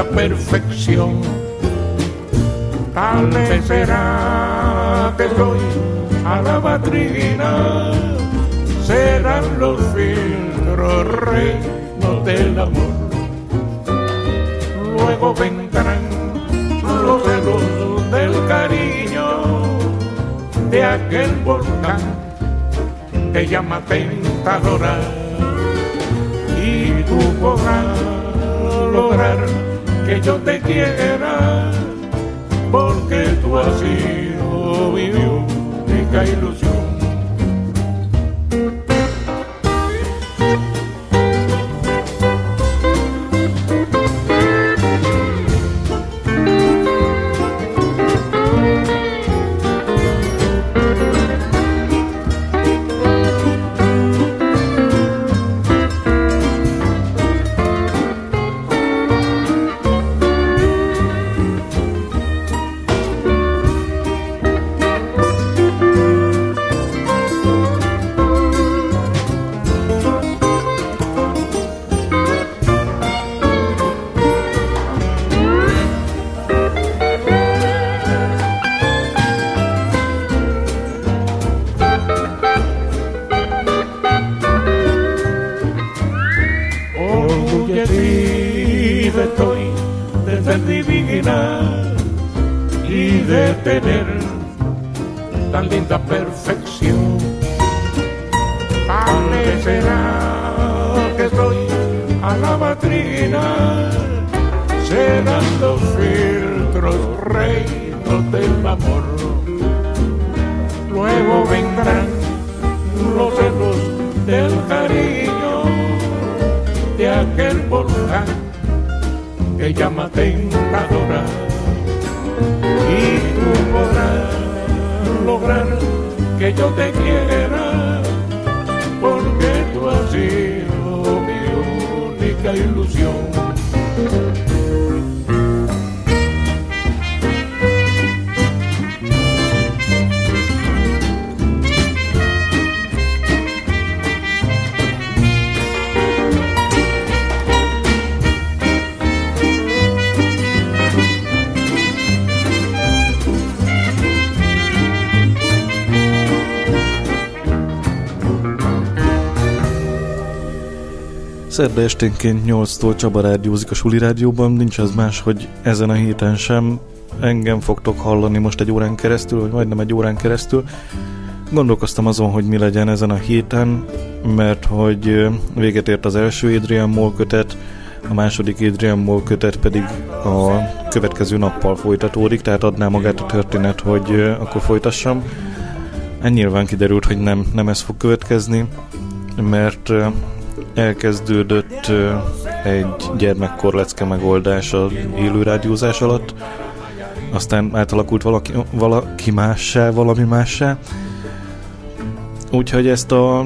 perfección. Tal vez será que soy a la batrina, serán los filtros reinos del amor. Luego vendrán los celos del cariño de aquel volcán que llama tentadora y tú podrás lograr que yo te quiera porque tú has sido mi única ilusión. Szerda esténként 8-tól Csaba rádiózik a Suli Rádióban, nincs az más, hogy ezen a héten sem engem fogtok hallani most egy órán keresztül, vagy majdnem egy órán keresztül. Gondolkoztam azon, hogy mi legyen ezen a héten, mert hogy véget ért az első Adrian Moll kötet, a második Adrian Moll kötet pedig a következő nappal folytatódik, tehát adná magát a történet, hogy akkor folytassam. Nyilván kiderült, hogy nem, nem ez fog következni, mert elkezdődött egy gyermekkorlecke megoldás az élő rádiózás alatt, aztán átalakult valaki, valaki mássá, valami mássá. Úgyhogy ezt a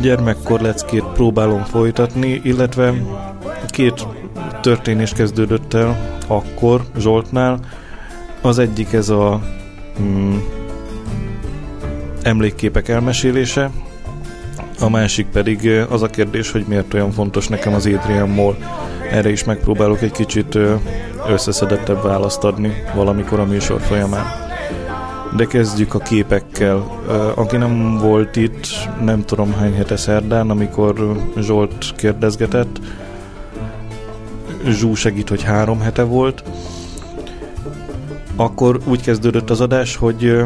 gyermekkorleckét próbálom folytatni, illetve két történés kezdődött el akkor Zsoltnál. Az egyik ez a mm, emlékképek elmesélése, a másik pedig az a kérdés, hogy miért olyan fontos nekem az Adrian Moll. Erre is megpróbálok egy kicsit összeszedettebb választ adni valamikor a műsor folyamán. De kezdjük a képekkel. Aki nem volt itt, nem tudom hány hete szerdán, amikor Zsolt kérdezgetett, Zsú segít, hogy három hete volt, akkor úgy kezdődött az adás, hogy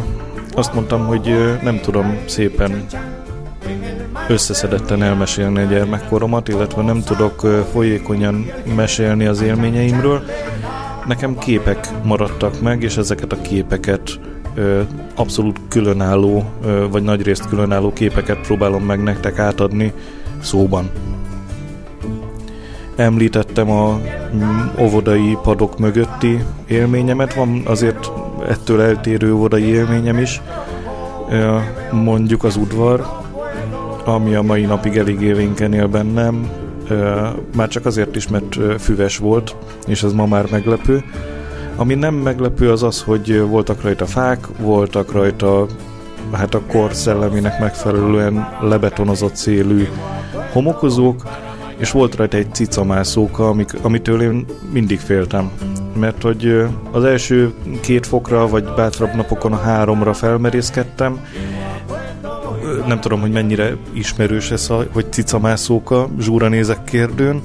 azt mondtam, hogy nem tudom szépen összeszedetten elmesélni a gyermekkoromat, illetve nem tudok folyékonyan mesélni az élményeimről. Nekem képek maradtak meg, és ezeket a képeket abszolút különálló, vagy nagyrészt különálló képeket próbálom meg nektek átadni szóban. Említettem a mm, óvodai padok mögötti élményemet, van azért ettől eltérő óvodai élményem is, mondjuk az udvar, ami a mai napig elég élénken él bennem, már csak azért is, mert füves volt, és ez ma már meglepő. Ami nem meglepő az az, hogy voltak rajta fák, voltak rajta hát a kor szellemének megfelelően lebetonozott szélű homokozók, és volt rajta egy cicamászóka, amik, amitől én mindig féltem. Mert hogy az első két fokra, vagy bátrabb napokon a háromra felmerészkedtem, nem tudom, hogy mennyire ismerős ez, a, hogy cicamászóka, zsúra nézek kérdőn,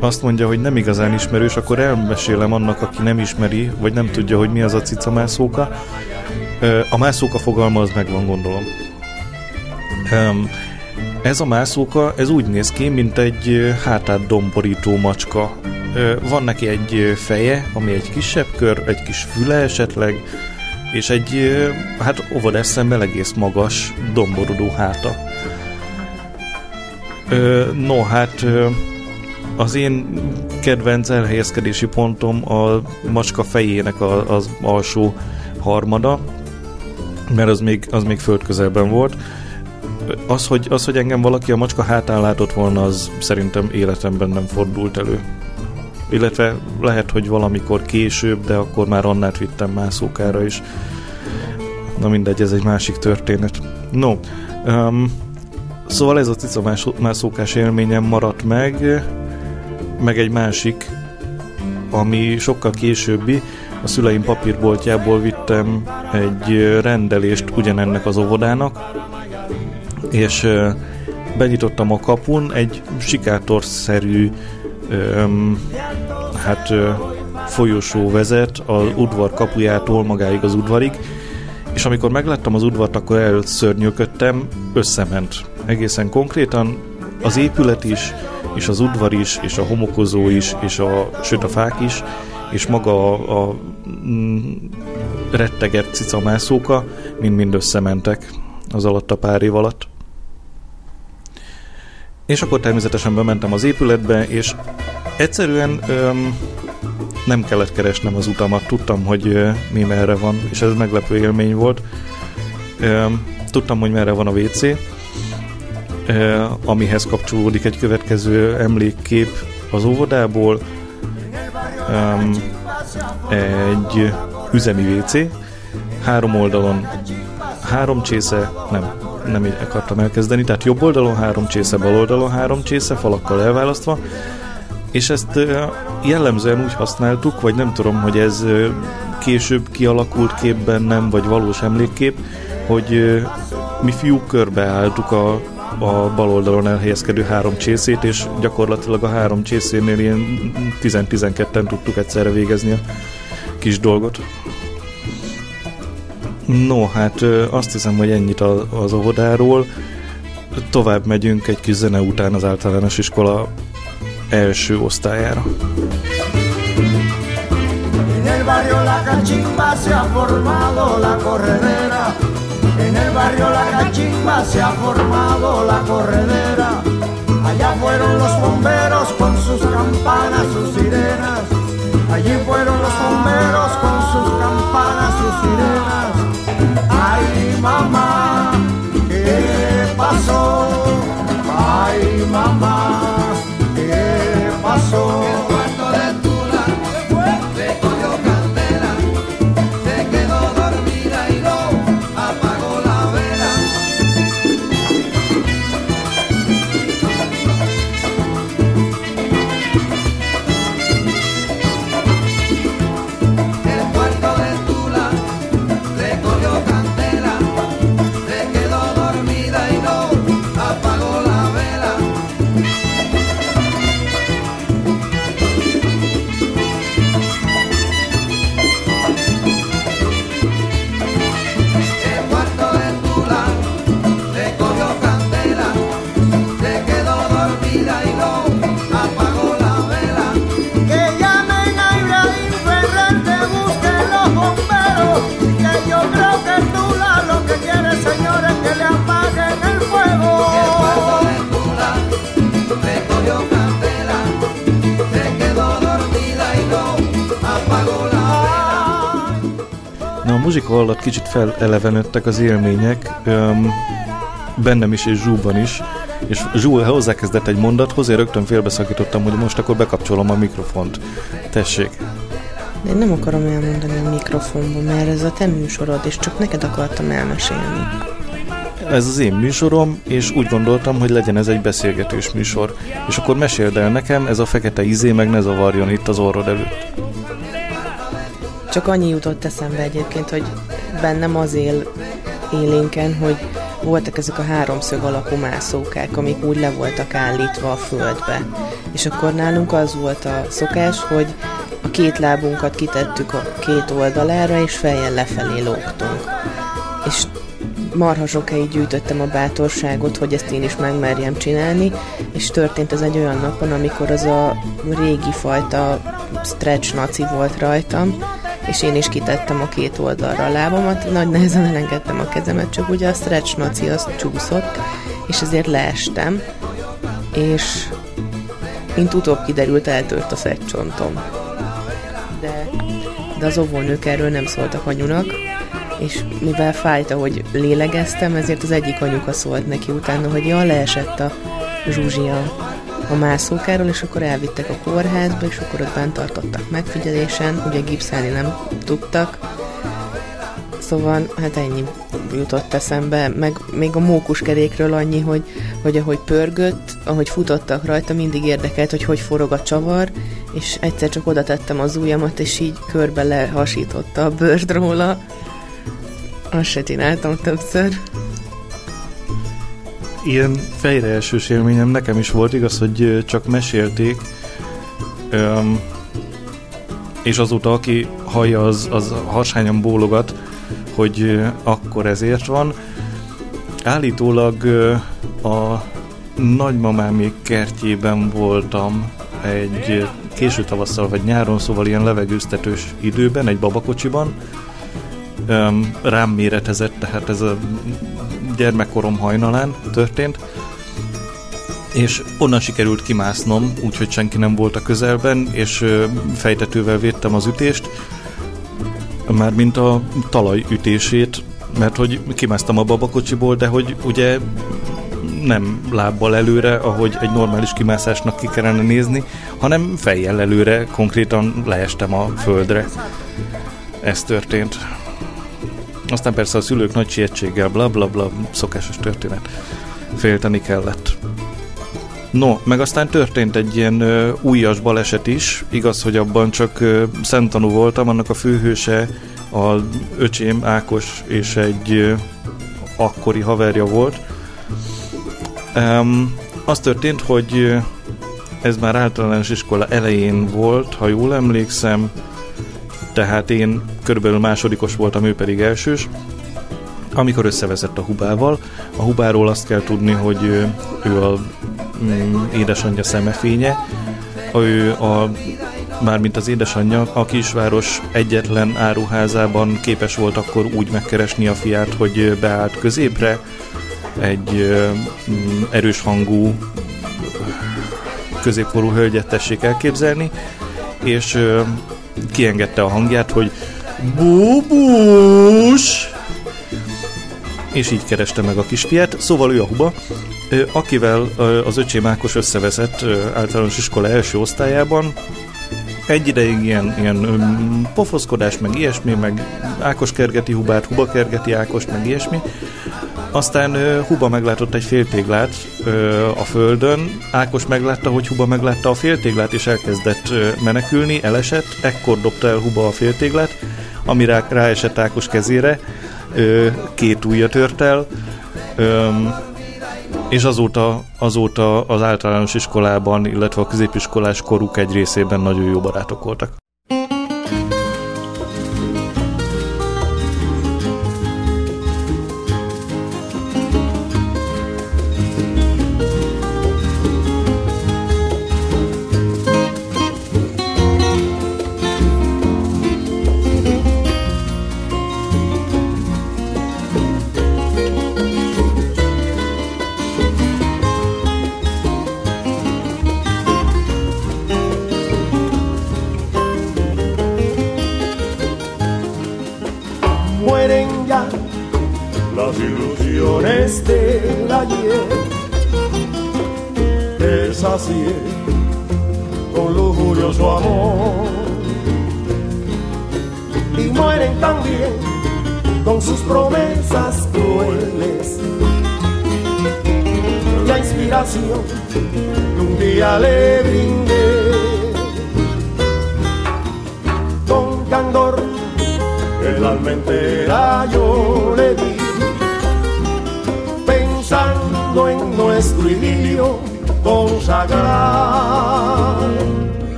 azt mondja, hogy nem igazán ismerős, akkor elmesélem annak, aki nem ismeri, vagy nem tudja, hogy mi az a cicamászóka. A mászóka fogalma az megvan, gondolom. Ez a mászóka, ez úgy néz ki, mint egy hátát domborító macska. Van neki egy feje, ami egy kisebb kör, egy kis füle esetleg, és egy, hát óvodás szemmel egész magas, domborodó háta. No, hát az én kedvenc elhelyezkedési pontom a macska fejének a, az alsó harmada, mert az még, az még földközelben volt. Az hogy, az, hogy engem valaki a macska hátán látott volna, az szerintem életemben nem fordult elő. Illetve lehet, hogy valamikor később, de akkor már Annát vittem mászókára is. Na mindegy, ez egy másik történet. No, um, szóval ez a cica mászókás élményem maradt meg, meg egy másik, ami sokkal későbbi, a szüleim papírboltjából vittem egy rendelést ugyanennek az óvodának, és benyitottam a kapun, egy sikátorszerű hát folyosó vezet az udvar kapujától magáig az udvarig, és amikor megláttam az udvart, akkor elszörnyűködtem, összement. Egészen konkrétan az épület is, és az udvar is, és a homokozó is, és a, sőt a fák is, és maga a, a mm, rettegett cicamászóka mind-mind összementek az alatt a pár év alatt. És akkor természetesen bementem az épületbe, és egyszerűen öm, nem kellett keresnem az utamat, tudtam, hogy ö, mi merre van, és ez meglepő élmény volt. Öm, tudtam, hogy merre van a WC, ö, amihez kapcsolódik egy következő emlékkép az óvodából, öm, egy üzemi WC, három oldalon három csésze, nem, nem így akartam elkezdeni, tehát jobb oldalon három csésze, bal oldalon három csésze, falakkal elválasztva, és ezt jellemzően úgy használtuk, vagy nem tudom, hogy ez később kialakult képben nem, vagy valós emlékkép, hogy mi fiúk körbeálltuk a, a bal oldalon elhelyezkedő három csészét, és gyakorlatilag a három csészénél ilyen 10-12-en tudtuk egyszerre végezni a kis dolgot. No, hát azt hiszem, hogy ennyit az óvodáról. Tovább megyünk egy kis zene után az általános iskola első osztályára. En el barrio La Cachimba se ha formado la corredera En el barrio La Cachimba se ha formado la corredera Allá fueron los bomberos con sus campanas, sus sirenas Allí fueron los bomberos con sus campanas, sus sirenas alatt kicsit felelevenődtek az élmények, öm, bennem is és Zsúban is, és Zsú hozzákezdett egy mondathoz, én rögtön félbeszakítottam, hogy most akkor bekapcsolom a mikrofont. Tessék! De én nem akarom elmondani a mikrofonba, mert ez a te műsorod, és csak neked akartam elmesélni. ez az én műsorom, és úgy gondoltam, hogy legyen ez egy beszélgetős műsor. És akkor meséld el nekem, ez a fekete izé meg ne zavarjon itt az orrod előtt. Csak annyi jutott eszembe egyébként, hogy bennem az él élénken, hogy voltak ezek a háromszög alakú mászókák, amik úgy le voltak állítva a földbe. És akkor nálunk az volt a szokás, hogy a két lábunkat kitettük a két oldalára, és fejjel lefelé lógtunk. És marha sokáig gyűjtöttem a bátorságot, hogy ezt én is megmerjem csinálni, és történt ez egy olyan napon, amikor az a régi fajta stretch naci volt rajtam, és én is kitettem a két oldalra a lábamat, nagy nehezen elengedtem a kezemet, csak ugye a stretch naci az csúszott, és ezért leestem, és mint utóbb kiderült, eltört a szegcsontom. De, de az óvónők erről nem szóltak anyunak, és mivel fájt, hogy lélegeztem, ezért az egyik anyuka szólt neki utána, hogy ja, leesett a zsuzsia a mászókáról, és akkor elvittek a kórházba, és akkor ott bent tartottak megfigyelésen, ugye gipszálni nem tudtak, Szóval, hát ennyi jutott eszembe, meg még a mókuskerékről annyi, hogy, hogy ahogy pörgött, ahogy futottak rajta, mindig érdekelt, hogy hogy forog a csavar, és egyszer csak oda tettem az ujjamat, és így körbe lehasította a bőrd róla. Azt se csináltam többször. Ilyen fejreesős élményem nekem is volt, igaz, hogy csak mesélték, Öm, és azóta, aki hallja, az, az harsányan bólogat, hogy akkor ezért van. Állítólag a nagymamámék kertjében voltam egy késő tavasszal vagy nyáron, szóval ilyen levegőztetős időben, egy babakocsiban, rám méretezett, tehát ez a gyermekkorom hajnalán történt, és onnan sikerült kimásznom, úgyhogy senki nem volt a közelben, és fejtetővel védtem az ütést, mármint a talaj ütését, mert hogy kimásztam a babakocsiból, de hogy ugye nem lábbal előre, ahogy egy normális kimászásnak ki kellene nézni, hanem fejjel előre, konkrétan leestem a földre. Ez történt. Aztán persze a szülők nagy sietséggel, bla bla bla, szokásos történet. Félteni kellett. No, meg aztán történt egy ilyen ö, újas baleset is, igaz, hogy abban csak ö, szemtanú voltam, annak a főhőse a öcsém Ákos és egy ö, akkori haverja volt. Um, az történt, hogy ez már általános iskola elején volt, ha jól emlékszem, tehát én körülbelül másodikos voltam, ő pedig elsős, amikor összevezett a Hubával. A Hubáról azt kell tudni, hogy ő, a mm, édesanyja szemefénye, ő a mármint az édesanyja, a kisváros egyetlen áruházában képes volt akkor úgy megkeresni a fiát, hogy beállt középre, egy mm, erős hangú középkorú hölgyet tessék elképzelni, és kiengedte a hangját, hogy Bubus! És így kereste meg a kisfiát, szóval ő a huba, akivel az öcsém Ákos összevezett általános iskola első osztályában, egy ideig ilyen, ilyen pofoszkodás, meg ilyesmi, meg Ákos kergeti Hubát, Huba kergeti Ákost, meg ilyesmi. Aztán Huba meglátott egy féltéglát a földön, Ákos meglátta, hogy Huba meglátta a féltéglát, és elkezdett menekülni, elesett, ekkor dobta el Huba a féltéglát, amire ráesett Ákos kezére, uh, két ujja tört el, um, és azóta, azóta az általános iskolában, illetve a középiskolás koruk egy részében nagyon jó barátok voltak.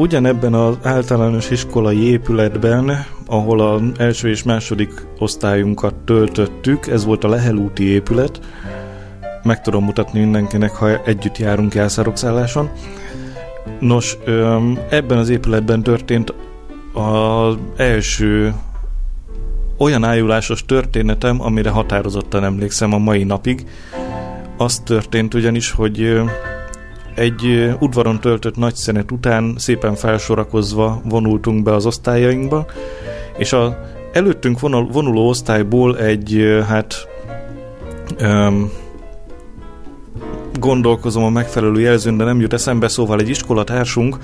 Ugyanebben az általános iskolai épületben, ahol az első és második osztályunkat töltöttük, ez volt a Lehel úti épület, meg tudom mutatni mindenkinek, ha együtt járunk elszárokszálláson. Nos, ebben az épületben történt az első olyan ájulásos történetem, amire határozottan emlékszem a mai napig. Az történt ugyanis, hogy egy udvaron töltött nagy szenet után szépen felsorakozva vonultunk be az osztályainkba, és a előttünk vonul, vonuló osztályból egy, hát um, gondolkozom a megfelelő jelzőn, de nem jut eszembe, szóval egy iskolatársunk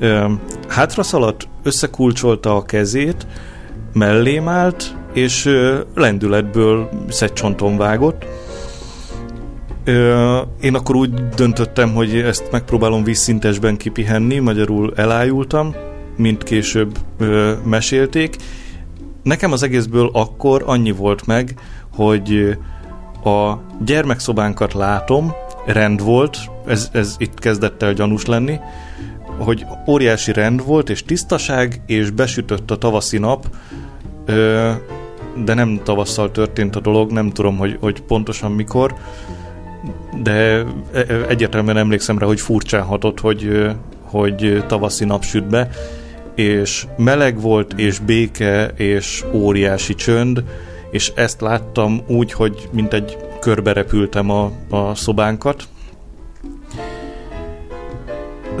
um, hátra szaladt, összekulcsolta a kezét, mellém állt, és lendületből szedcsonton vágott, én akkor úgy döntöttem, hogy ezt megpróbálom vízszintesben kipihenni, magyarul elájultam, mint később mesélték. Nekem az egészből akkor annyi volt meg, hogy a gyermekszobánkat látom, rend volt, ez, ez itt kezdett el gyanús lenni, hogy óriási rend volt, és tisztaság, és besütött a tavaszi nap, ö, de nem tavasszal történt a dolog, nem tudom, hogy, hogy pontosan mikor, de e, e, egyértelműen emlékszem rá, hogy furcsán hatott, hogy, hogy tavaszi nap süt be, és meleg volt, és béke, és óriási csönd, és ezt láttam úgy, hogy mint egy körbe repültem a, a szobánkat,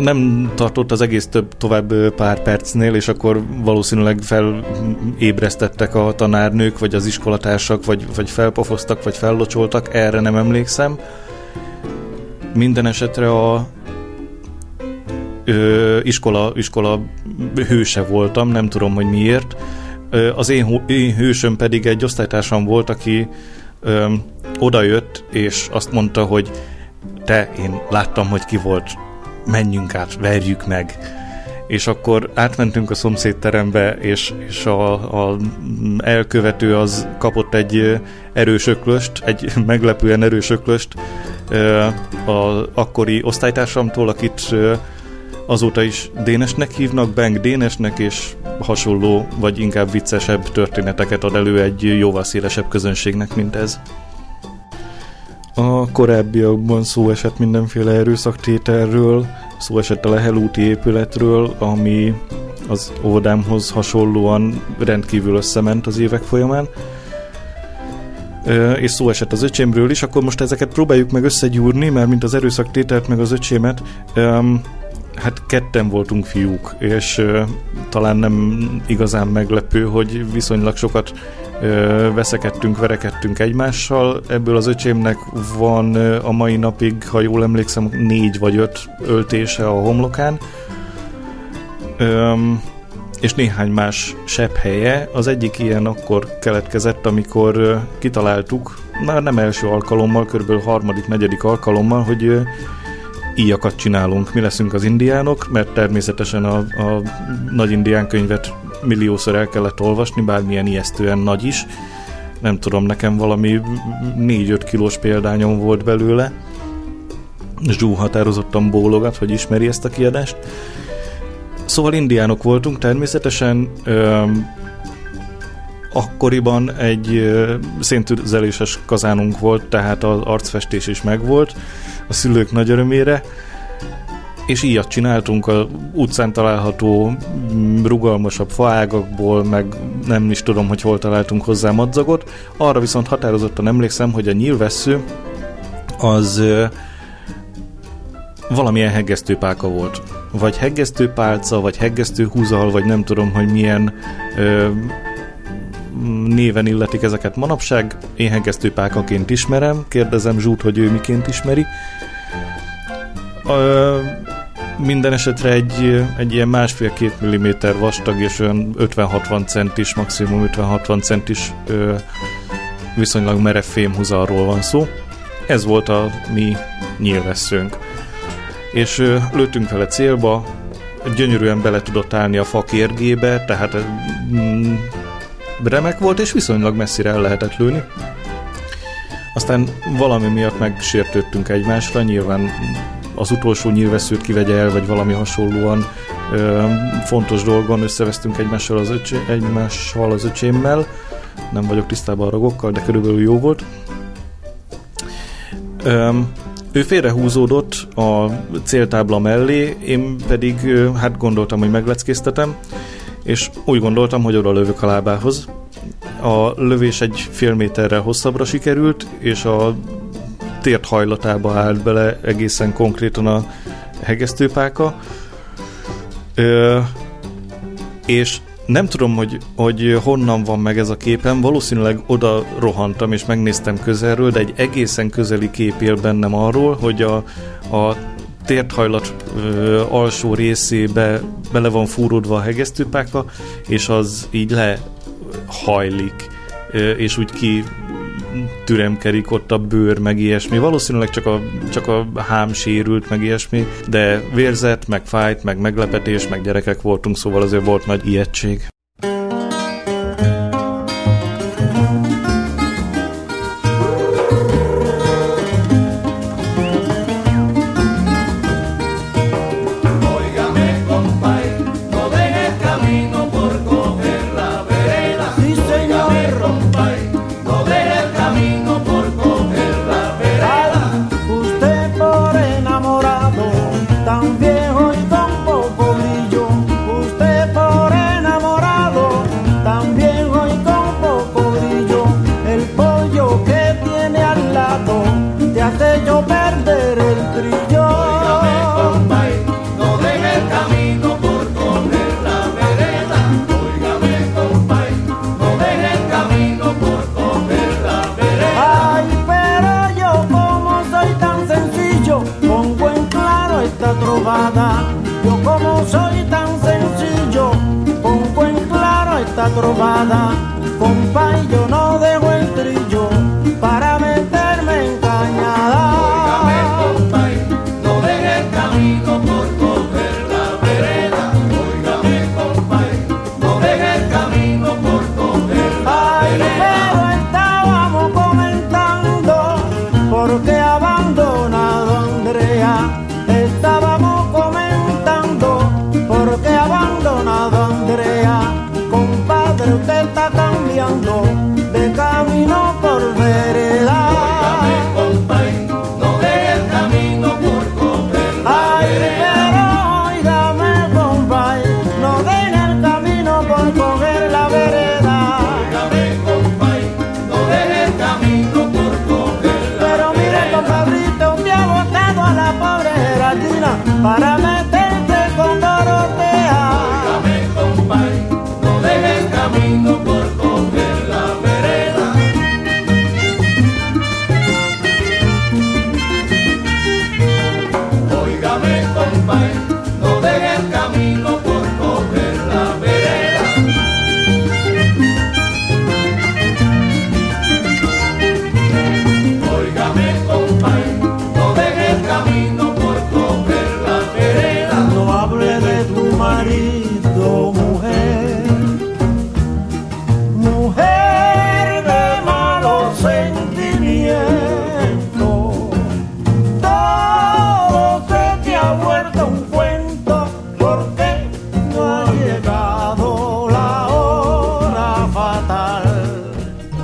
nem tartott az egész több tovább pár percnél, és akkor valószínűleg felébresztettek a tanárnők, vagy az iskolatársak, vagy, vagy felpofoztak, vagy fellocsoltak, erre nem emlékszem. Minden esetre a ö, iskola, iskola hőse voltam, nem tudom, hogy miért. Ö, az én, én hősöm pedig egy osztálytársam volt, aki ö, odajött, és azt mondta, hogy te, én láttam, hogy ki volt menjünk át, verjük meg. És akkor átmentünk a szomszédterembe, és, és a, a elkövető az kapott egy erős öklöst, egy meglepően erős öklöst az akkori osztálytársamtól, akit azóta is Dénesnek hívnak, Bang Dénesnek, és hasonló, vagy inkább viccesebb történeteket ad elő egy jóval szélesebb közönségnek, mint ez. A korábbiakban szó esett mindenféle erőszaktételről, szó esett a Lehelúti épületről, ami az óvodámhoz hasonlóan rendkívül összement az évek folyamán, és szó esett az öcsémről is, akkor most ezeket próbáljuk meg összegyúrni, mert mint az erőszaktételt meg az öcsémet, hát ketten voltunk fiúk, és talán nem igazán meglepő, hogy viszonylag sokat veszekedtünk, verekedtünk egymással. Ebből az öcsémnek van a mai napig, ha jól emlékszem, négy vagy öt öltése a homlokán. Öm, és néhány más sebb helye. Az egyik ilyen akkor keletkezett, amikor kitaláltuk, már nem első alkalommal, körülbelül harmadik, negyedik alkalommal, hogy íjakat csinálunk. Mi leszünk az indiánok, mert természetesen a, a nagy indián könyvet milliószor el kellett olvasni, bármilyen ijesztően nagy is. Nem tudom, nekem valami 4-5 kilós példányom volt belőle. Zsú határozottan bólogat, hogy ismeri ezt a kiadást. Szóval indiánok voltunk természetesen. Öm, akkoriban egy ö, széntüzeléses kazánunk volt, tehát az arcfestés is megvolt a szülők nagy örömére, és íjat csináltunk a utcán található mm, rugalmasabb faágakból, meg nem is tudom, hogy hol találtunk hozzá madzagot. Arra viszont határozottan emlékszem, hogy a nyílvessző az valamilyen heggesztőpálka volt. Vagy heggesztőpálca, vagy heggesztőhúzal, vagy nem tudom, hogy milyen ö, néven illetik ezeket manapság. Én heggesztőpálkaként ismerem, kérdezem Zsút, hogy ő miként ismeri. Minden esetre egy, egy ilyen másfél-két milliméter vastag és olyan 50-60 centis, maximum 50-60 centis ö, viszonylag merev fémhúzalról van szó. Ez volt a mi nyílvesszőnk. És ö, lőttünk vele célba, gyönyörűen bele tudott állni a fa kérgébe, tehát mm, remek volt, és viszonylag messzire el lehetett lőni. Aztán valami miatt megsértődtünk egymásra, nyilván az utolsó nyilvesszőt kivegye el, vagy valami hasonlóan ö, fontos dolgon összevesztünk egymással az, öcsé, egymással az öcsémmel. Nem vagyok tisztában a ragokkal, de körülbelül jó volt. Ö, ő félrehúzódott a céltábla mellé, én pedig hát gondoltam, hogy megleckéztetem, és úgy gondoltam, hogy oda lövök a lábához. A lövés egy fél méterrel hosszabbra sikerült, és a tért hajlatába állt bele egészen konkrétan a hegesztőpáka. Ö, és nem tudom, hogy, hogy honnan van meg ez a képem, valószínűleg oda rohantam és megnéztem közelről, de egy egészen közeli kép él bennem arról, hogy a, a térthajlat ö, alsó részébe bele van fúródva a hegesztőpáka, és az így lehajlik, ö, és úgy ki türemkedik ott a bőr, meg ilyesmi. Valószínűleg csak a, csak a hám sérült, meg ilyesmi, de vérzett, meg fájt, meg meglepetés, meg gyerekek voltunk, szóval azért volt nagy ijegység. trovada. Yo como soy tan sencillo, pongo en claro esta trovada. Compa, yo no dejo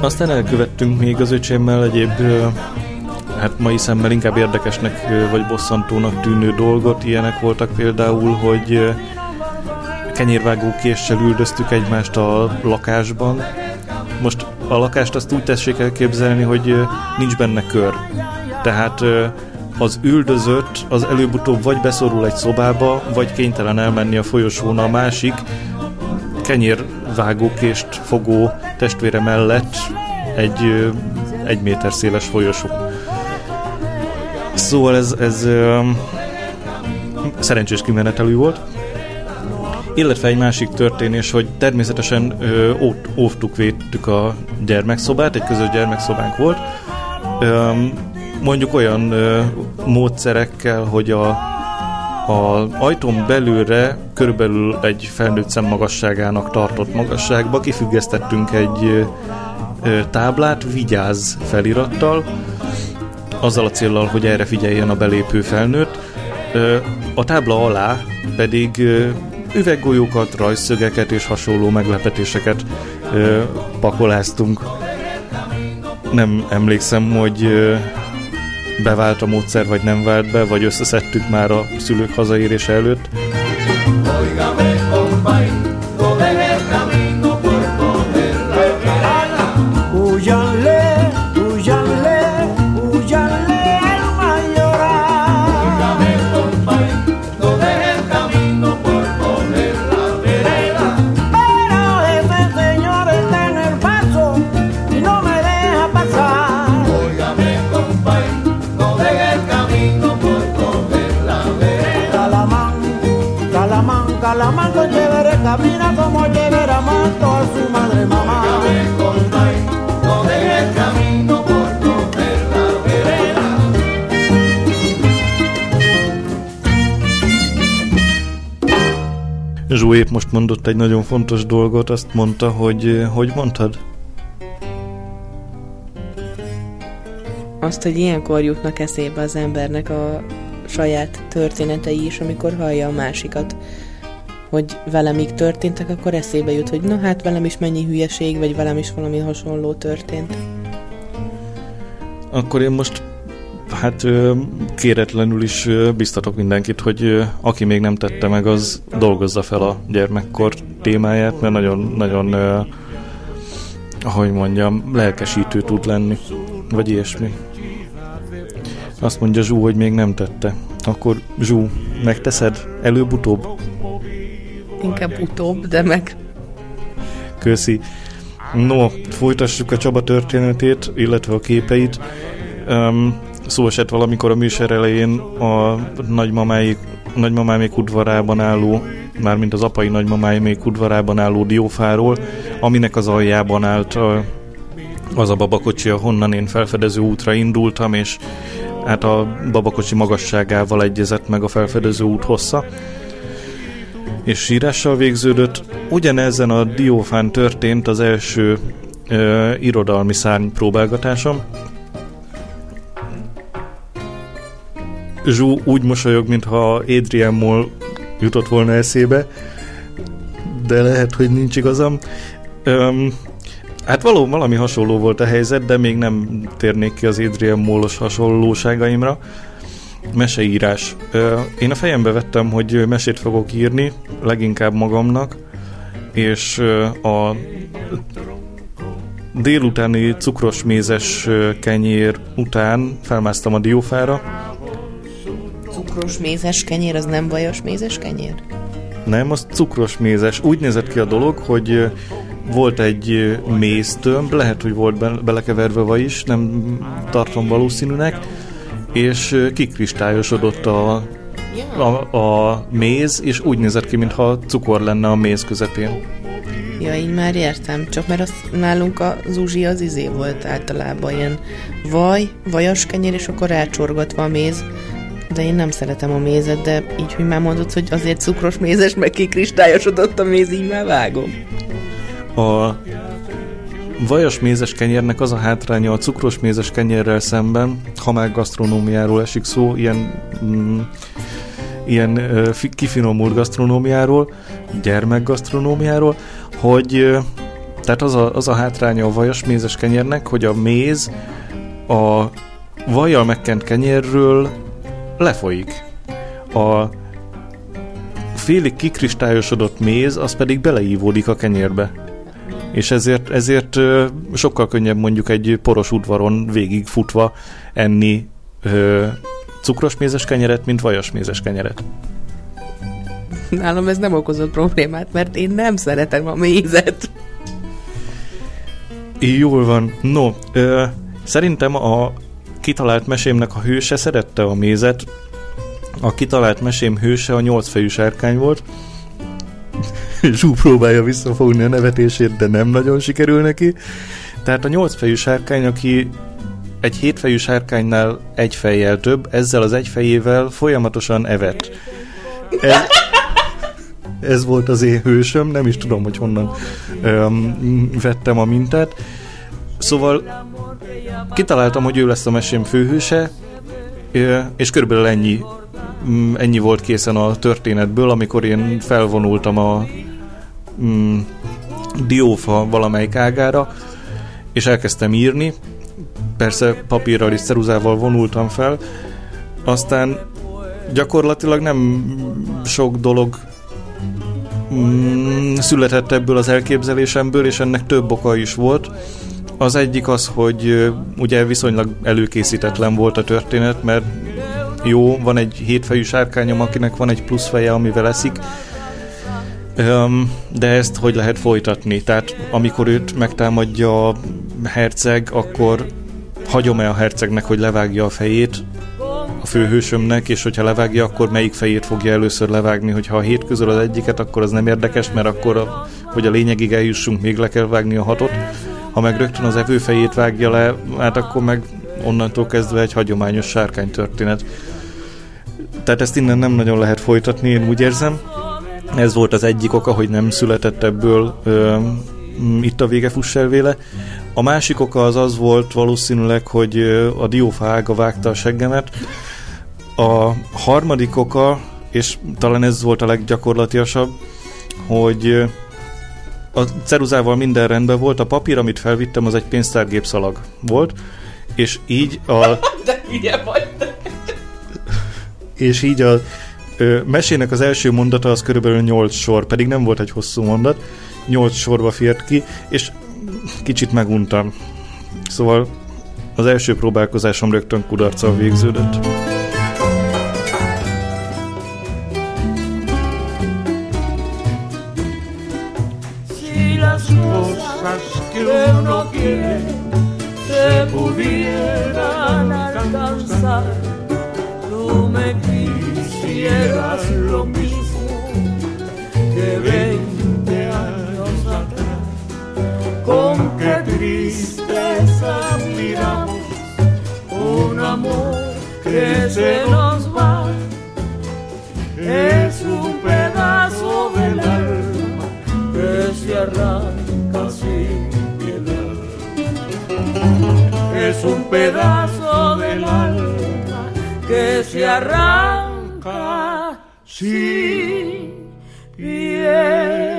Aztán elkövettünk még az öcsémmel egyéb hát mai szemmel inkább érdekesnek vagy bosszantónak tűnő dolgot. Ilyenek voltak például, hogy kenyérvágó késsel üldöztük egymást a lakásban. Most a lakást azt úgy tessék elképzelni, hogy nincs benne kör. Tehát az üldözött az előbb-utóbb vagy beszorul egy szobába, vagy kénytelen elmenni a folyosón a másik kenyérvágókést fogó testvére mellett egy egy méter széles folyosó. Szóval ez, ez szerencsés kimenetelű volt. Illetve egy másik történés, hogy természetesen ö, óvtuk, védtük a gyermekszobát, egy közös gyermekszobánk volt. Ö, mondjuk olyan ö, módszerekkel, hogy a, a ajtón belülre körülbelül egy felnőtt szem magasságának tartott magasságba kifüggesztettünk egy táblát, vigyáz felirattal, azzal a célral, hogy erre figyeljen a belépő felnőtt. A tábla alá pedig üveggolyókat, rajzszögeket és hasonló meglepetéseket pakoláztunk. Nem emlékszem, hogy bevált a módszer, vagy nem vált be, vagy összeszedtük már a szülők hazaérése előtt. Épp most mondott egy nagyon fontos dolgot, azt mondta, hogy hogy mondtad? Azt, hogy ilyenkor jutnak eszébe az embernek a saját történetei is, amikor hallja a másikat hogy velem így történtek, akkor eszébe jut, hogy na hát velem is mennyi hülyeség, vagy velem is valami hasonló történt. Akkor én most hát kéretlenül is biztatok mindenkit, hogy aki még nem tette meg, az dolgozza fel a gyermekkor témáját, mert nagyon, nagyon ahogy mondjam, lelkesítő tud lenni, vagy ilyesmi. Azt mondja Zsú, hogy még nem tette. Akkor Zsú, megteszed előbb-utóbb? Inkább utóbb, de meg... Köszi. No, folytassuk a Csaba történetét, illetve a képeit. Um, szó esett valamikor a műsor elején a nagymamáik, nagymamámék udvarában álló, mármint az apai nagymamámék udvarában álló diófáról, aminek az aljában állt a, az a babakocsi, ahonnan én felfedező útra indultam, és hát a babakocsi magasságával egyezett meg a felfedező út hossza és sírással végződött. Ugyanezen a diófán történt az első ö, irodalmi szárny próbálgatásom. Zsú úgy mosolyog, mintha Adrian Moll jutott volna eszébe, de lehet, hogy nincs igazam. Öm, hát való, valami hasonló volt a helyzet, de még nem térnék ki az Adrian Mollos hasonlóságaimra meseírás. Én a fejembe vettem, hogy mesét fogok írni, leginkább magamnak, és a délutáni cukros mézes kenyér után felmásztam a diófára. Cukros mézes kenyér, az nem vajos mézes kenyér? Nem, az cukros mézes. Úgy nézett ki a dolog, hogy volt egy méztömb, lehet, hogy volt belekeverve vaj is, nem tartom valószínűnek, és kikristályosodott a, a, a méz, és úgy nézett ki, mintha cukor lenne a méz közepén. Ja, így már értem, csak mert azt nálunk a zuzsi az izé volt általában ilyen vaj, vajas kenyér, és akkor rácsorgatva a méz, de én nem szeretem a mézet, de így, hogy már mondod, hogy azért cukros mézes, meg kikristályosodott a méz, így már vágom. A vajas mézes kenyérnek az a hátránya a cukros mézes kenyérrel szemben, ha már gasztronómiáról esik szó, ilyen, mm, ilyen uh, kifinomult gasztronómiáról, gyermekgasztronómiáról, hogy uh, Tehát az a, az a hátránya a vajas mézes kenyérnek, hogy a méz a vajjal megkent kenyérről lefolyik. A félig kikristályosodott méz, az pedig beleívódik a kenyérbe. És ezért, ezért sokkal könnyebb mondjuk egy poros udvaron végig futva enni ö, cukros mézes kenyeret, mint vajas mézes kenyeret. Nálam ez nem okozott problémát, mert én nem szeretem a mézet. Jól van. No, ö, szerintem a kitalált mesémnek a hőse szerette a mézet. A kitalált mesém hőse a nyolcfejű sárkány volt. Zsú próbálja visszafogni a nevetését, de nem nagyon sikerül neki. Tehát a nyolcfejű sárkány, aki egy hétfejű sárkánynál egy fejjel több, ezzel az egy fejével folyamatosan evett. Ez, ez volt az én hősöm, nem is tudom, hogy honnan öm, vettem a mintát. Szóval kitaláltam, hogy ő lesz a mesém főhőse, és körülbelül ennyi, mm, ennyi volt készen a történetből, amikor én felvonultam a mm, diófa valamelyik ágára, és elkezdtem írni. Persze papírral és ceruzával vonultam fel. Aztán gyakorlatilag nem sok dolog mm, született ebből az elképzelésemből, és ennek több oka is volt. Az egyik az, hogy ugye viszonylag előkészítetlen volt a történet, mert jó, van egy hétfejű sárkányom, akinek van egy plusz feje, amivel eszik, de ezt hogy lehet folytatni? Tehát amikor őt megtámadja a herceg, akkor hagyom-e a hercegnek, hogy levágja a fejét a főhősömnek, és hogyha levágja, akkor melyik fejét fogja először levágni, hogyha a hét közül az egyiket, akkor az nem érdekes, mert akkor, a, hogy a lényegig eljussunk, még le kell vágni a hatot. Ha meg rögtön az evő fejét vágja le, hát akkor meg onnantól kezdve egy hagyományos sárkány történet. Tehát ezt innen nem nagyon lehet folytatni, én úgy érzem. Ez volt az egyik oka, hogy nem született ebből ö, itt a vége véle. A másik oka az az volt valószínűleg, hogy a diófa ága vágta a seggemet. A harmadik oka, és talán ez volt a leggyakorlatiasabb, hogy a ceruzával minden rendben volt, a papír, amit felvittem, az egy pénztárgépszalag volt, és így a... De ugye vagy És így a ö, mesének az első mondata az körülbelül 8 sor, pedig nem volt egy hosszú mondat, 8 sorba fért ki, és kicsit meguntam. Szóval az első próbálkozásom rögtön kudarccal végződött. Alcanzar. Tú me quisieras lo mismo que veinte años atrás. Con qué tristeza miramos un amor que se nos va. Es un pedazo del alma que se arranca sin es un pedazo del alma que se arranca sin piedad.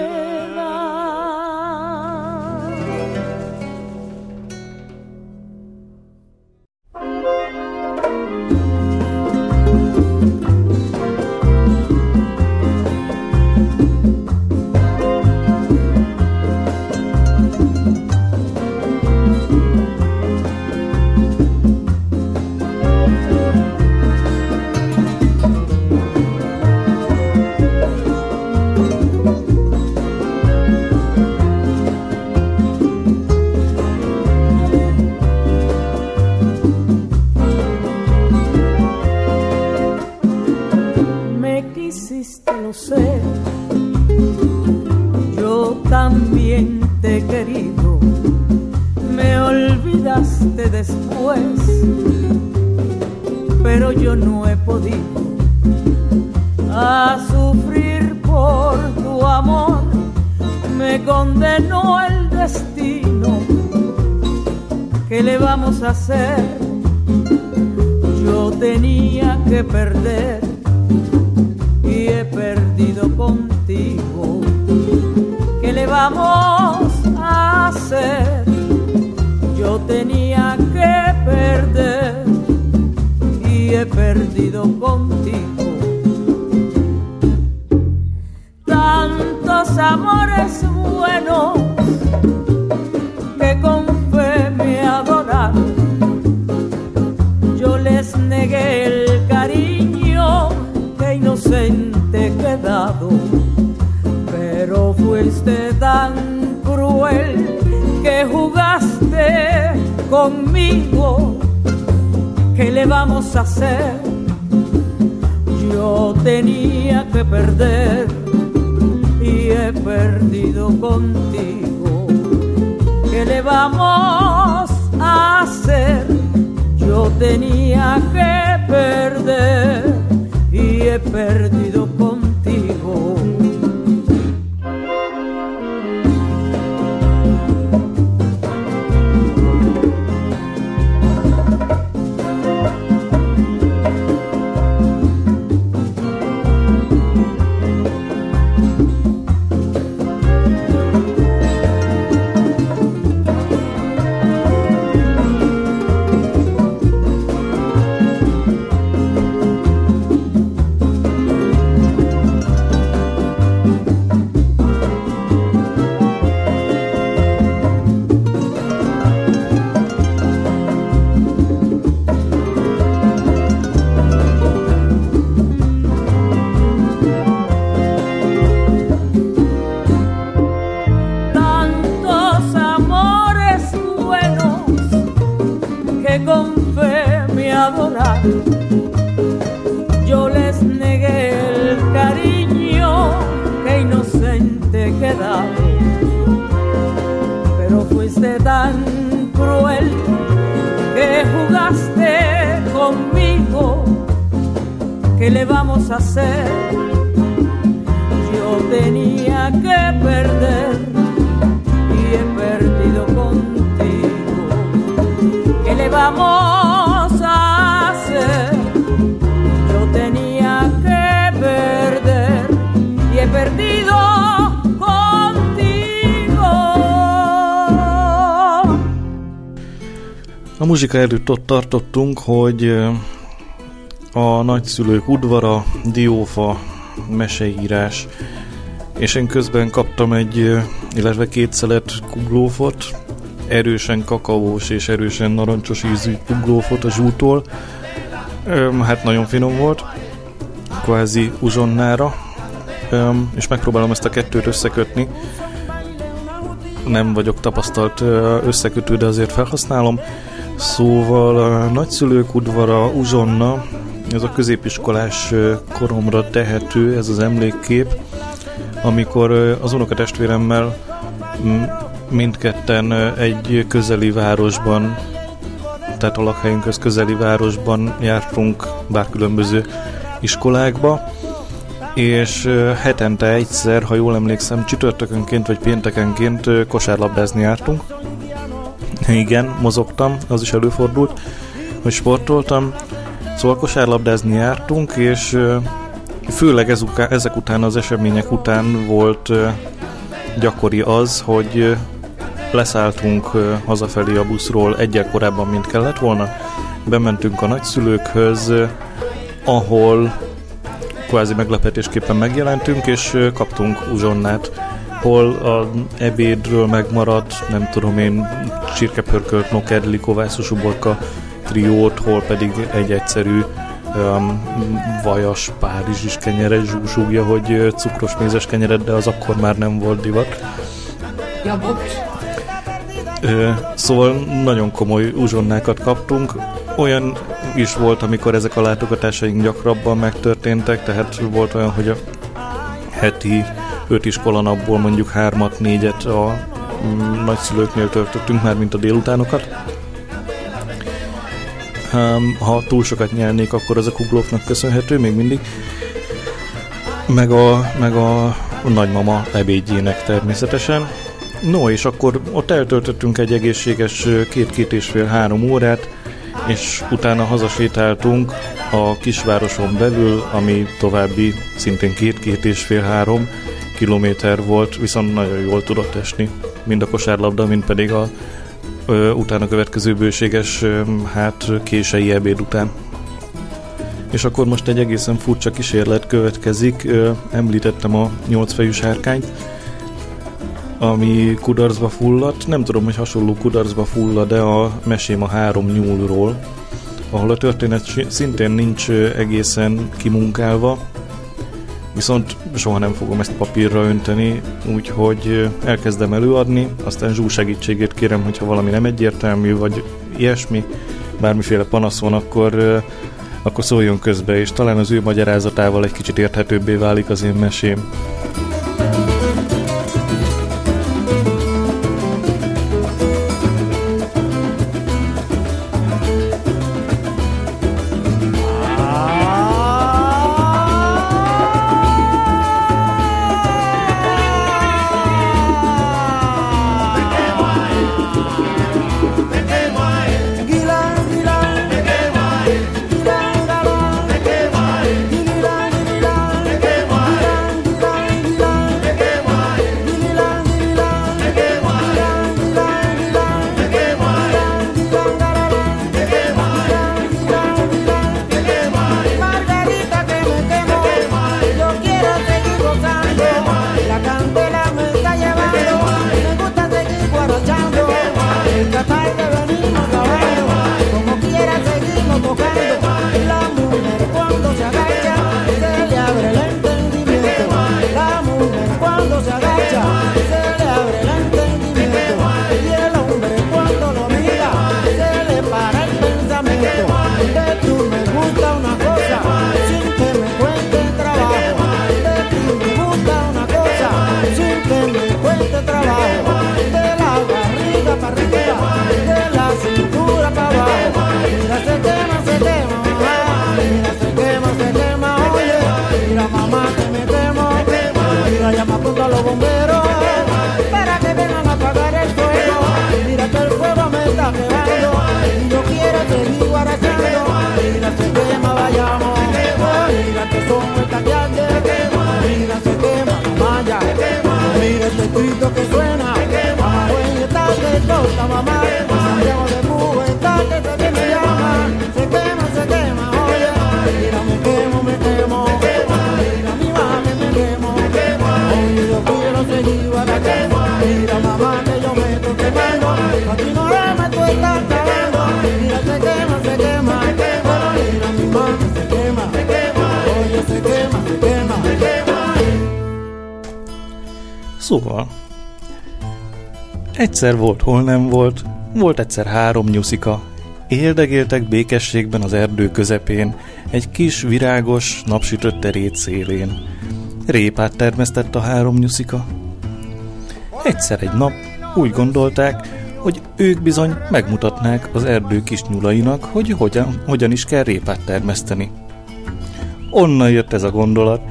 Le vamos a hacer? Yo tenía que perder y he perdido contigo. ¿Qué le vamos a hacer? Yo tenía que perder y he perdido contigo. ¿Qué le vamos a hacer? Yo tenía que perder y he perdido contigo. ¿Qué le vamos a hacer? Yo tenía que perder y he perdido contigo. A muzsika előtt ott tartottunk, hogy ö, a nagyszülők udvara, diófa, meseírás, és én közben kaptam egy, illetve két szelet kuglófot, erősen kakaós és erősen narancsos ízű kuglófot a zsútól. Öm, hát nagyon finom volt, kvázi uzsonnára, Öm, és megpróbálom ezt a kettőt összekötni. Nem vagyok tapasztalt összekötő, de azért felhasználom. Szóval a nagyszülők udvara uzsonna, ez a középiskolás koromra tehető, ez az emlékkép, amikor az unokatestvéremmel mindketten egy közeli városban, tehát a lakhelyünkhöz közeli városban jártunk, bár különböző iskolákba, és hetente egyszer, ha jól emlékszem, csütörtökönként vagy péntekenként kosárlabdázni jártunk. Igen, mozogtam, az is előfordult, hogy sportoltam. Szóval kosárlabdázni jártunk, és főleg ez ezek után, az események után volt gyakori az, hogy leszálltunk hazafelé a buszról egyel korábban, mint kellett volna. Bementünk a nagyszülőkhöz, ahol kvázi meglepetésképpen megjelentünk, és kaptunk uzsonnát, hol a ebédről megmaradt, nem tudom én, csirkepörkölt nokedli kovászos uborka triót, hol pedig egy egyszerű um, vajas párizsis kenyeret zsúzsúgja, hogy cukros mézes kenyeret, de az akkor már nem volt divat. Ja, bocs. Szóval nagyon komoly uzsonnákat kaptunk. Olyan is volt, amikor ezek a látogatásaink gyakrabban megtörténtek, tehát volt olyan, hogy a heti öt iskolanapból mondjuk hármat, négyet a mm, nagyszülőknél töltöttünk már, mint a délutánokat. Ha túl sokat nyelnék, akkor az a kuglóknak köszönhető még mindig. Meg a, meg a nagymama ebédjének természetesen. No, és akkor ott eltöltöttünk egy egészséges két-két és fél-három órát, és utána hazasétáltunk a kisvároson belül, ami további szintén két-két és fél-három kilométer volt, viszont nagyon jól tudott esni. mind a kosárlabda, mind pedig a utána következő bőséges, hát kései ebéd után. És akkor most egy egészen furcsa kísérlet következik. Említettem a nyolcfejű sárkányt, ami kudarcba fulladt. Nem tudom, hogy hasonló kudarcba fullad, de a mesém a három nyúlról, ahol a történet szintén nincs egészen kimunkálva, viszont soha nem fogom ezt papírra önteni, úgyhogy elkezdem előadni, aztán Zsú segítségét kérem, hogyha valami nem egyértelmű, vagy ilyesmi, bármiféle panasz van, akkor, akkor szóljon közbe, és talán az ő magyarázatával egy kicsit érthetőbbé válik az én mesém. Szóval, egyszer volt, hol nem volt, volt egyszer három nyuszika, Éldegéltek békességben az erdő közepén, egy kis virágos, napsütött terét szélén. Répát termesztett a három nyuszika. Egyszer egy nap úgy gondolták, hogy ők bizony megmutatnák az erdő kis nyulainak, hogy hogyan, hogyan is kell répát termeszteni. Onnan jött ez a gondolat,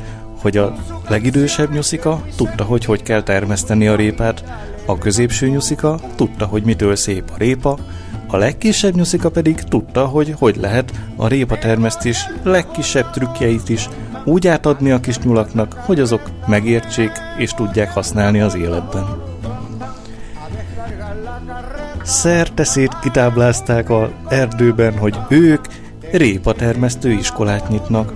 hogy a legidősebb nyuszika tudta, hogy hogy kell termeszteni a répát, a középső nyuszika tudta, hogy mitől szép a répa, a legkisebb nyuszika pedig tudta, hogy hogy lehet a répa termesztés legkisebb trükkjeit is úgy átadni a kis nyulaknak, hogy azok megértsék és tudják használni az életben. Szerte szét kitáblázták a erdőben, hogy ők répa termesztő iskolát nyitnak.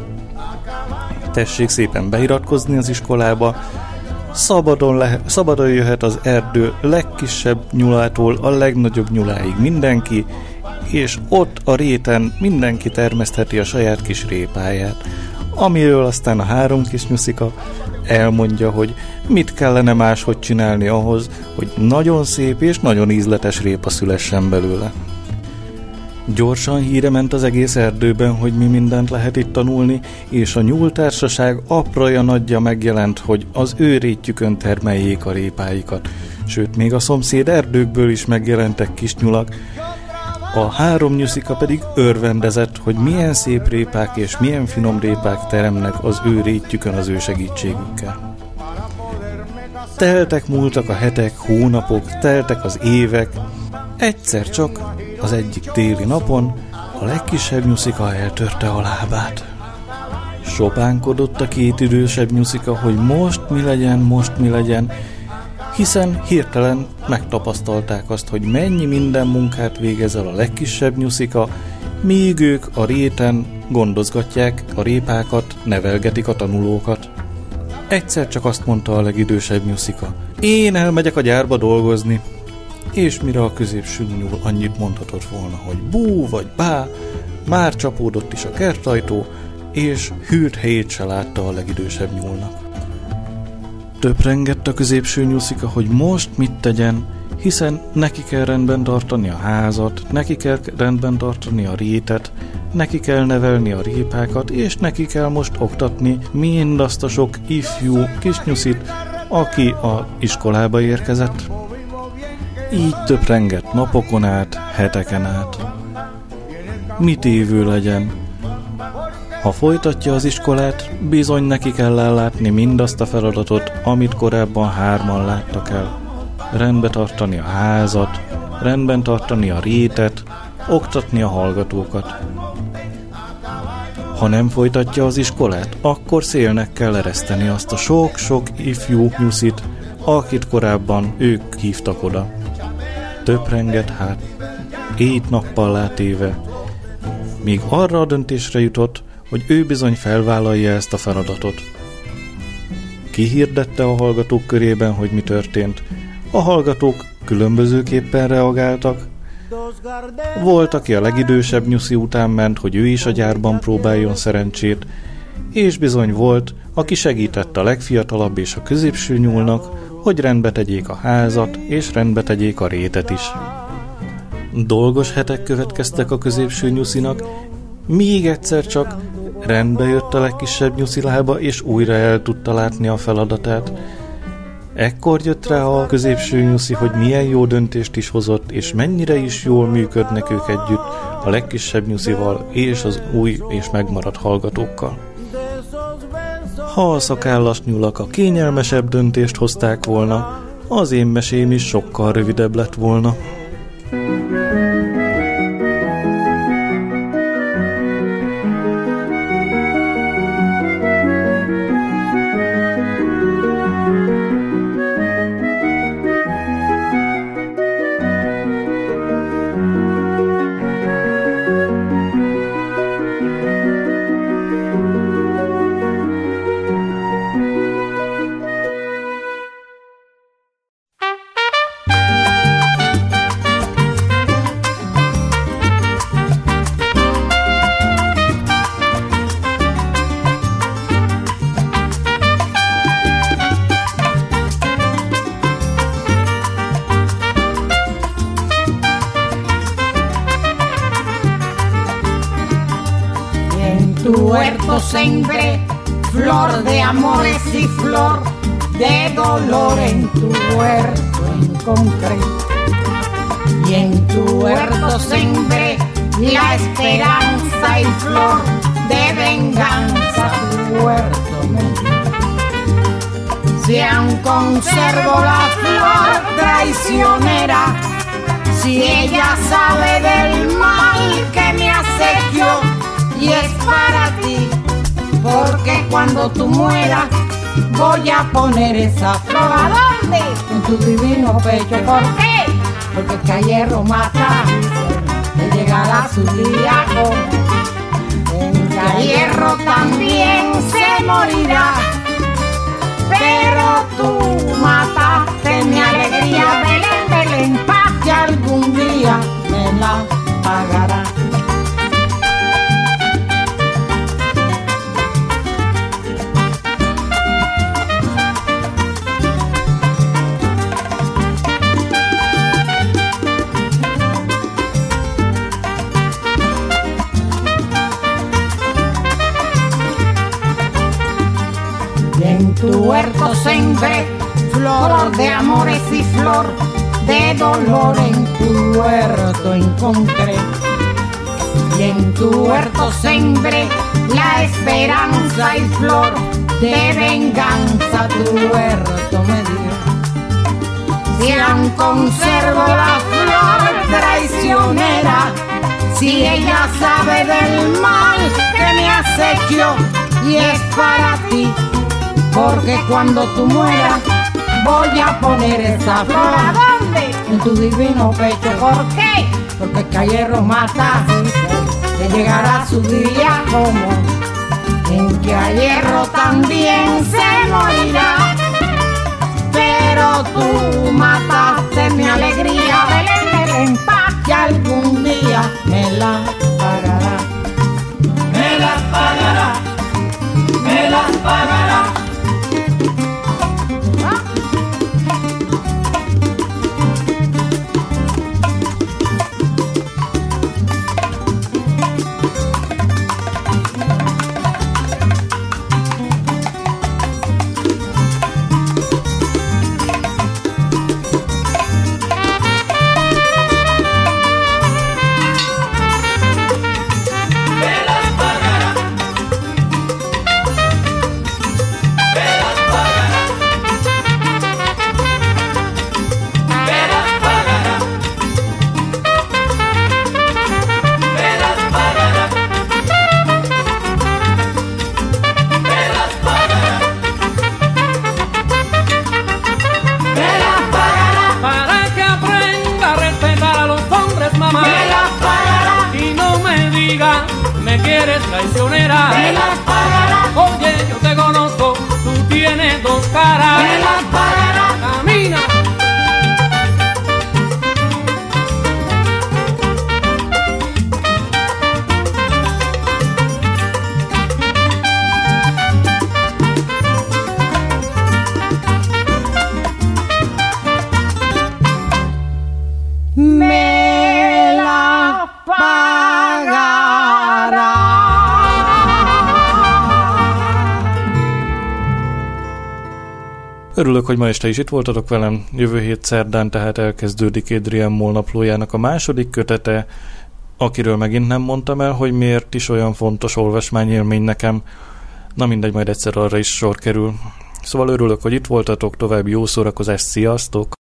Tessék szépen beiratkozni az iskolába, Szabadon, le, szabadon jöhet az erdő legkisebb nyulától a legnagyobb nyuláig mindenki, és ott a réten mindenki termesztheti a saját kis répáját, amiről aztán a három kis nyuszika elmondja, hogy mit kellene máshogy csinálni ahhoz, hogy nagyon szép és nagyon ízletes répa szülessen belőle. Gyorsan híre ment az egész erdőben, hogy mi mindent lehet itt tanulni, és a nyúltársaság apraja nagyja megjelent, hogy az ő rétjükön termeljék a répáikat. Sőt, még a szomszéd erdőkből is megjelentek kis nyulak, a három nyuszika pedig örvendezett, hogy milyen szép répák és milyen finom répák teremnek az ő rétjükön az ő segítségükkel. Teltek múltak a hetek, hónapok, teltek az évek, egyszer csak az egyik téli napon a legkisebb nyuszika eltörte a lábát. Sopánkodott a két idősebb nyuszika, hogy most mi legyen, most mi legyen, hiszen hirtelen megtapasztalták azt, hogy mennyi minden munkát végez el a legkisebb nyuszika, míg ők a réten gondozgatják a répákat, nevelgetik a tanulókat. Egyszer csak azt mondta a legidősebb nyuszika. Én elmegyek a gyárba dolgozni. És mire a középső nyúl annyit mondhatott volna, hogy bú vagy bá, már csapódott is a kertajtó, és hűrt helyét se látta a legidősebb nyúlnak. Töprengett a középső nyuszika, hogy most mit tegyen, hiszen neki kell rendben tartani a házat, neki kell rendben tartani a rétet, neki kell nevelni a répákat, és neki kell most oktatni mindazt a sok ifjú kisnyuszit, aki a iskolába érkezett. Így töprengett napokon át, heteken át. Mit évő legyen? Ha folytatja az iskolát, bizony neki kell ellátni mindazt a feladatot, amit korábban hárman láttak el. Rendbe tartani a házat, rendben tartani a rétet, oktatni a hallgatókat. Ha nem folytatja az iskolát, akkor szélnek kell ereszteni azt a sok-sok ifjú nyuszit, akit korábban ők hívtak oda. Töprenget hát, ét nappal látéve, míg arra a döntésre jutott, hogy ő bizony felvállalja ezt a feladatot. Kihirdette a hallgatók körében, hogy mi történt. A hallgatók különbözőképpen reagáltak. Volt, aki a legidősebb nyuszi után ment, hogy ő is a gyárban próbáljon szerencsét, és bizony volt, aki segített a legfiatalabb és a középső nyúlnak, hogy rendbe tegyék a házat, és rendbe tegyék a rétet is. Dolgos hetek következtek a középső nyuszinak, még egyszer csak rendbe jött a legkisebb nyuszilába, és újra el tudta látni a feladatát. Ekkor jött rá a középső nyuszi, hogy milyen jó döntést is hozott, és mennyire is jól működnek ők együtt a legkisebb nyuszival és az új és megmaradt hallgatókkal. Ha a szakállas nyulak a kényelmesebb döntést hozták volna, az én mesém is sokkal rövidebb lett volna. Tu huerto sembré flor de amores y flor de dolor en tu huerto encontré. Y en tu huerto sembré la esperanza y flor de venganza tu huerto me y es para ti, porque cuando tú mueras voy a poner esa flor. ¿A? En tu divino pecho. ¿Por qué? Porque el que hierro mata, le llegará su día El que hierro también se morirá, pero tú mataste mi alegría, Belén, Belén, paz que algún día me la pagará. muertos en vez, flor de amores y flor de dolor en tu huerto encontré. Y en tu huerto sembré la esperanza y flor de venganza tu huerto me dio. Si aún conservo la flor traicionera, si ella sabe del mal que me has y es para ti porque cuando tú mueras voy a poner esa flor. ¿A dónde? En tu divino pecho. ¿Por qué? Porque que a hierro mata, que llegará su día como en que a hierro también se morirá. Pero tú mataste mi alegría, Belén, Belén, paz, que algún día me la pagará. Me la pagará, me la pagará. Örülök, hogy ma este is itt voltatok velem. Jövő hét szerdán tehát elkezdődik Adrian Moll a második kötete, akiről megint nem mondtam el, hogy miért is olyan fontos olvasmányélmény nekem. Na mindegy, majd egyszer arra is sor kerül. Szóval örülök, hogy itt voltatok, további jó szórakozást, sziasztok!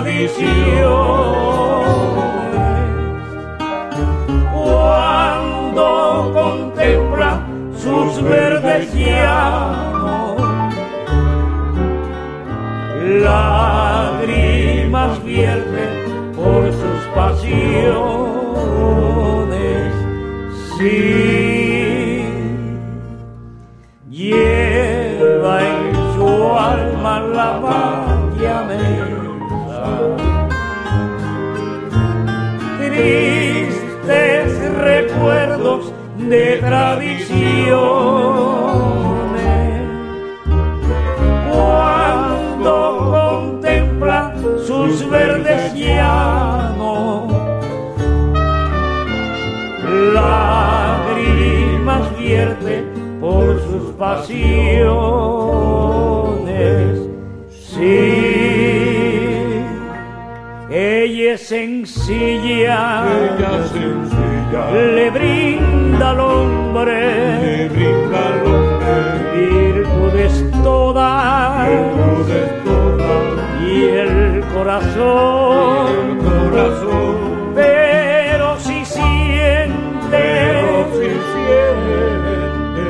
Tradiciones. Cuando contempla sus verdes llanos, lágrimas de tradiciones cuando contempla sus verdes llanos, lágrimas vierte por sus pasiones. Sí, ella es sencilla, Ella sencilla le corazón, corazón. Pero si siente pero si siente.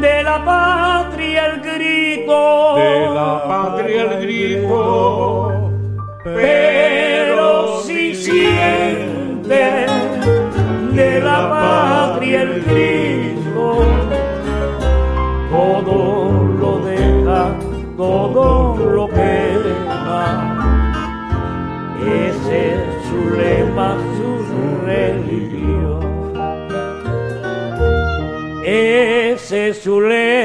de la patria el grito, de la patria el grito su lema, su religión. Ese es su lema.